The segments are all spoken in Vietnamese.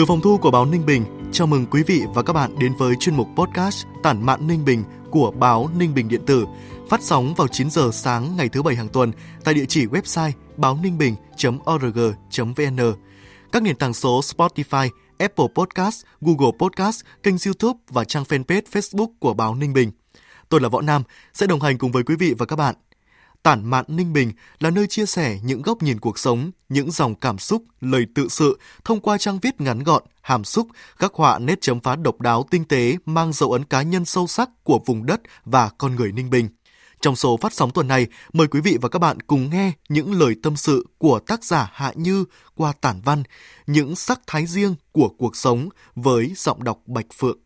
Từ phòng thu của báo Ninh Bình, chào mừng quý vị và các bạn đến với chuyên mục podcast Tản mạn Ninh Bình của báo Ninh Bình Điện tử, phát sóng vào 9 giờ sáng ngày thứ bảy hàng tuần tại địa chỉ website báo ninh bình.org.vn. Các nền tảng số Spotify, Apple Podcast, Google Podcast, kênh YouTube và trang fanpage Facebook của báo Ninh Bình. Tôi là Võ Nam, sẽ đồng hành cùng với quý vị và các bạn Tản mạn Ninh Bình là nơi chia sẻ những góc nhìn cuộc sống, những dòng cảm xúc, lời tự sự thông qua trang viết ngắn gọn, hàm xúc, các họa nét chấm phá độc đáo tinh tế mang dấu ấn cá nhân sâu sắc của vùng đất và con người Ninh Bình. Trong số phát sóng tuần này, mời quý vị và các bạn cùng nghe những lời tâm sự của tác giả Hạ Như qua tản văn, những sắc thái riêng của cuộc sống với giọng đọc Bạch Phượng.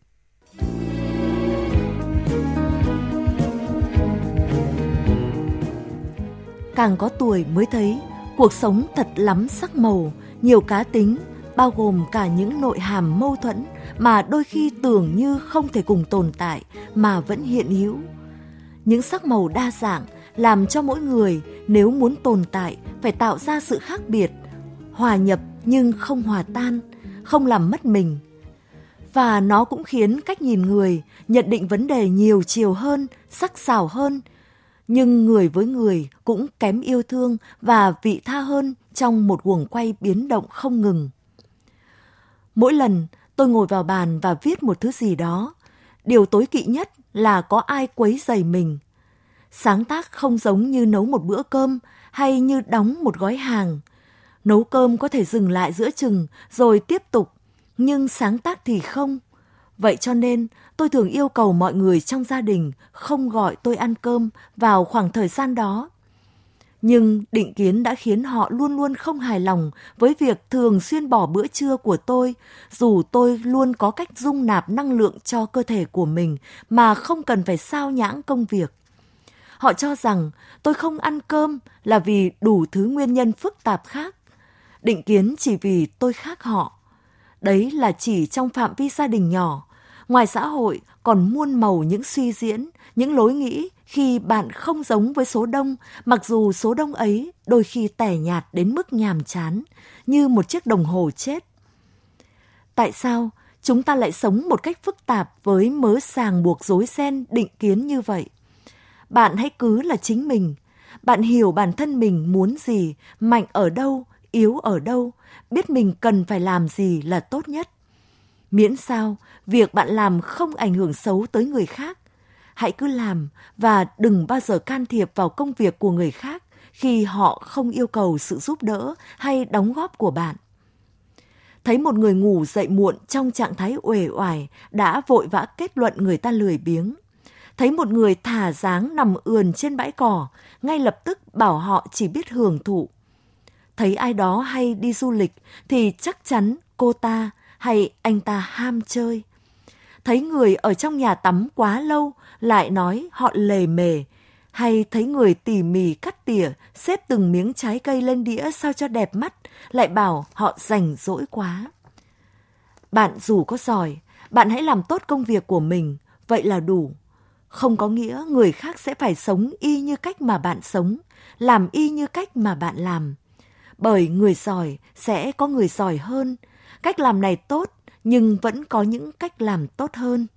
Càng có tuổi mới thấy cuộc sống thật lắm sắc màu, nhiều cá tính, bao gồm cả những nội hàm mâu thuẫn mà đôi khi tưởng như không thể cùng tồn tại mà vẫn hiện hữu. Những sắc màu đa dạng làm cho mỗi người nếu muốn tồn tại phải tạo ra sự khác biệt, hòa nhập nhưng không hòa tan, không làm mất mình. Và nó cũng khiến cách nhìn người, nhận định vấn đề nhiều chiều hơn, sắc sảo hơn, nhưng người với người cũng kém yêu thương và vị tha hơn trong một guồng quay biến động không ngừng. Mỗi lần tôi ngồi vào bàn và viết một thứ gì đó, điều tối kỵ nhất là có ai quấy rầy mình. Sáng tác không giống như nấu một bữa cơm hay như đóng một gói hàng. Nấu cơm có thể dừng lại giữa chừng rồi tiếp tục, nhưng sáng tác thì không. Vậy cho nên, tôi thường yêu cầu mọi người trong gia đình không gọi tôi ăn cơm vào khoảng thời gian đó. Nhưng định kiến đã khiến họ luôn luôn không hài lòng với việc thường xuyên bỏ bữa trưa của tôi, dù tôi luôn có cách dung nạp năng lượng cho cơ thể của mình mà không cần phải sao nhãng công việc. Họ cho rằng tôi không ăn cơm là vì đủ thứ nguyên nhân phức tạp khác. Định kiến chỉ vì tôi khác họ. Đấy là chỉ trong phạm vi gia đình nhỏ. Ngoài xã hội còn muôn màu những suy diễn, những lối nghĩ khi bạn không giống với số đông, mặc dù số đông ấy đôi khi tẻ nhạt đến mức nhàm chán, như một chiếc đồng hồ chết. Tại sao chúng ta lại sống một cách phức tạp với mớ sàng buộc rối ren định kiến như vậy? Bạn hãy cứ là chính mình. Bạn hiểu bản thân mình muốn gì, mạnh ở đâu, yếu ở đâu, biết mình cần phải làm gì là tốt nhất. Miễn sao việc bạn làm không ảnh hưởng xấu tới người khác, hãy cứ làm và đừng bao giờ can thiệp vào công việc của người khác khi họ không yêu cầu sự giúp đỡ hay đóng góp của bạn. Thấy một người ngủ dậy muộn trong trạng thái uể oải đã vội vã kết luận người ta lười biếng. Thấy một người thả dáng nằm ườn trên bãi cỏ, ngay lập tức bảo họ chỉ biết hưởng thụ. Thấy ai đó hay đi du lịch thì chắc chắn cô ta hay anh ta ham chơi. Thấy người ở trong nhà tắm quá lâu lại nói họ lề mề, hay thấy người tỉ mỉ cắt tỉa, xếp từng miếng trái cây lên đĩa sao cho đẹp mắt, lại bảo họ rảnh rỗi quá. Bạn dù có giỏi, bạn hãy làm tốt công việc của mình, vậy là đủ. Không có nghĩa người khác sẽ phải sống y như cách mà bạn sống, làm y như cách mà bạn làm. Bởi người giỏi sẽ có người giỏi hơn, Cách làm này tốt, nhưng vẫn có những cách làm tốt hơn.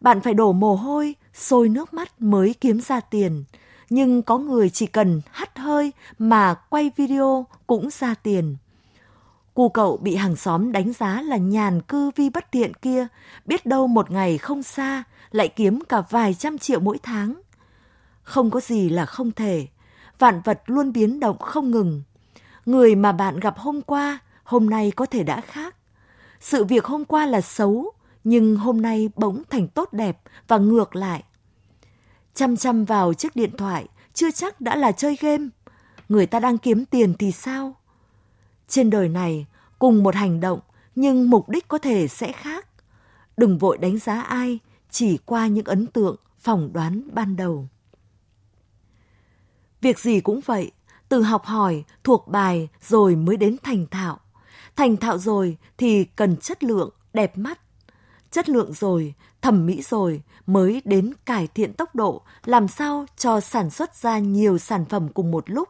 Bạn phải đổ mồ hôi, sôi nước mắt mới kiếm ra tiền. Nhưng có người chỉ cần hắt hơi mà quay video cũng ra tiền. Cu cậu bị hàng xóm đánh giá là nhàn cư vi bất thiện kia, biết đâu một ngày không xa, lại kiếm cả vài trăm triệu mỗi tháng. Không có gì là không thể, vạn vật luôn biến động không ngừng. Người mà bạn gặp hôm qua hôm nay có thể đã khác. Sự việc hôm qua là xấu, nhưng hôm nay bỗng thành tốt đẹp và ngược lại. Chăm chăm vào chiếc điện thoại chưa chắc đã là chơi game. Người ta đang kiếm tiền thì sao? Trên đời này cùng một hành động nhưng mục đích có thể sẽ khác. Đừng vội đánh giá ai chỉ qua những ấn tượng, phỏng đoán ban đầu. Việc gì cũng vậy, từ học hỏi, thuộc bài rồi mới đến thành thạo. Thành thạo rồi thì cần chất lượng, đẹp mắt. Chất lượng rồi, thẩm mỹ rồi mới đến cải thiện tốc độ, làm sao cho sản xuất ra nhiều sản phẩm cùng một lúc.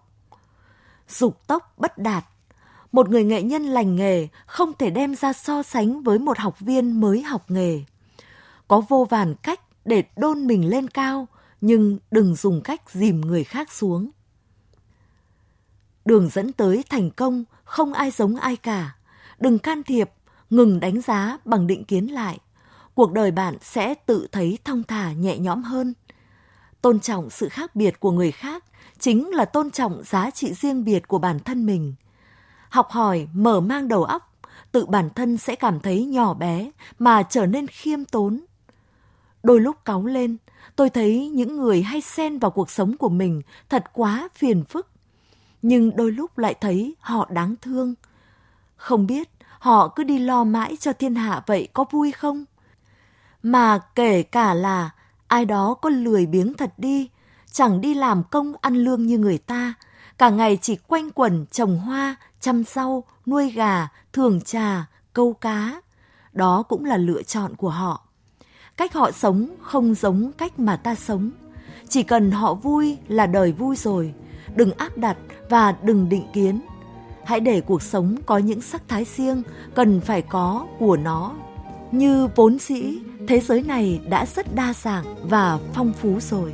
Dục tốc bất đạt. Một người nghệ nhân lành nghề không thể đem ra so sánh với một học viên mới học nghề. Có vô vàn cách để đôn mình lên cao, nhưng đừng dùng cách dìm người khác xuống. Đường dẫn tới thành công không ai giống ai cả. Đừng can thiệp, ngừng đánh giá bằng định kiến lại. Cuộc đời bạn sẽ tự thấy thong thả nhẹ nhõm hơn. Tôn trọng sự khác biệt của người khác chính là tôn trọng giá trị riêng biệt của bản thân mình. Học hỏi, mở mang đầu óc, tự bản thân sẽ cảm thấy nhỏ bé mà trở nên khiêm tốn. Đôi lúc cáu lên, tôi thấy những người hay xen vào cuộc sống của mình thật quá phiền phức nhưng đôi lúc lại thấy họ đáng thương. Không biết họ cứ đi lo mãi cho thiên hạ vậy có vui không? Mà kể cả là ai đó có lười biếng thật đi, chẳng đi làm công ăn lương như người ta, cả ngày chỉ quanh quẩn trồng hoa, chăm rau, nuôi gà, thường trà, câu cá. Đó cũng là lựa chọn của họ. Cách họ sống không giống cách mà ta sống. Chỉ cần họ vui là đời vui rồi đừng áp đặt và đừng định kiến. Hãy để cuộc sống có những sắc thái riêng cần phải có của nó. Như vốn dĩ, thế giới này đã rất đa dạng và phong phú rồi.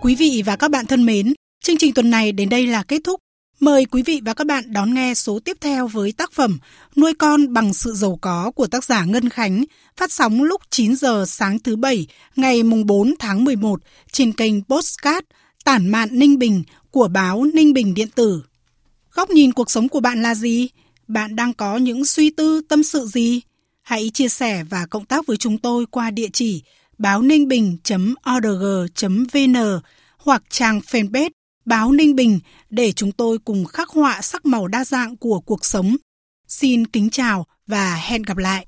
Quý vị và các bạn thân mến, chương trình tuần này đến đây là kết thúc. Mời quý vị và các bạn đón nghe số tiếp theo với tác phẩm Nuôi con bằng sự giàu có của tác giả Ngân Khánh, phát sóng lúc 9 giờ sáng thứ Bảy, ngày mùng 4 tháng 11 trên kênh Postcard Tản mạn Ninh Bình của báo Ninh Bình Điện tử. Góc nhìn cuộc sống của bạn là gì? Bạn đang có những suy tư, tâm sự gì? Hãy chia sẻ và cộng tác với chúng tôi qua địa chỉ báo ninh bình.org.vn hoặc trang fanpage báo Ninh Bình để chúng tôi cùng khắc họa sắc màu đa dạng của cuộc sống. Xin kính chào và hẹn gặp lại.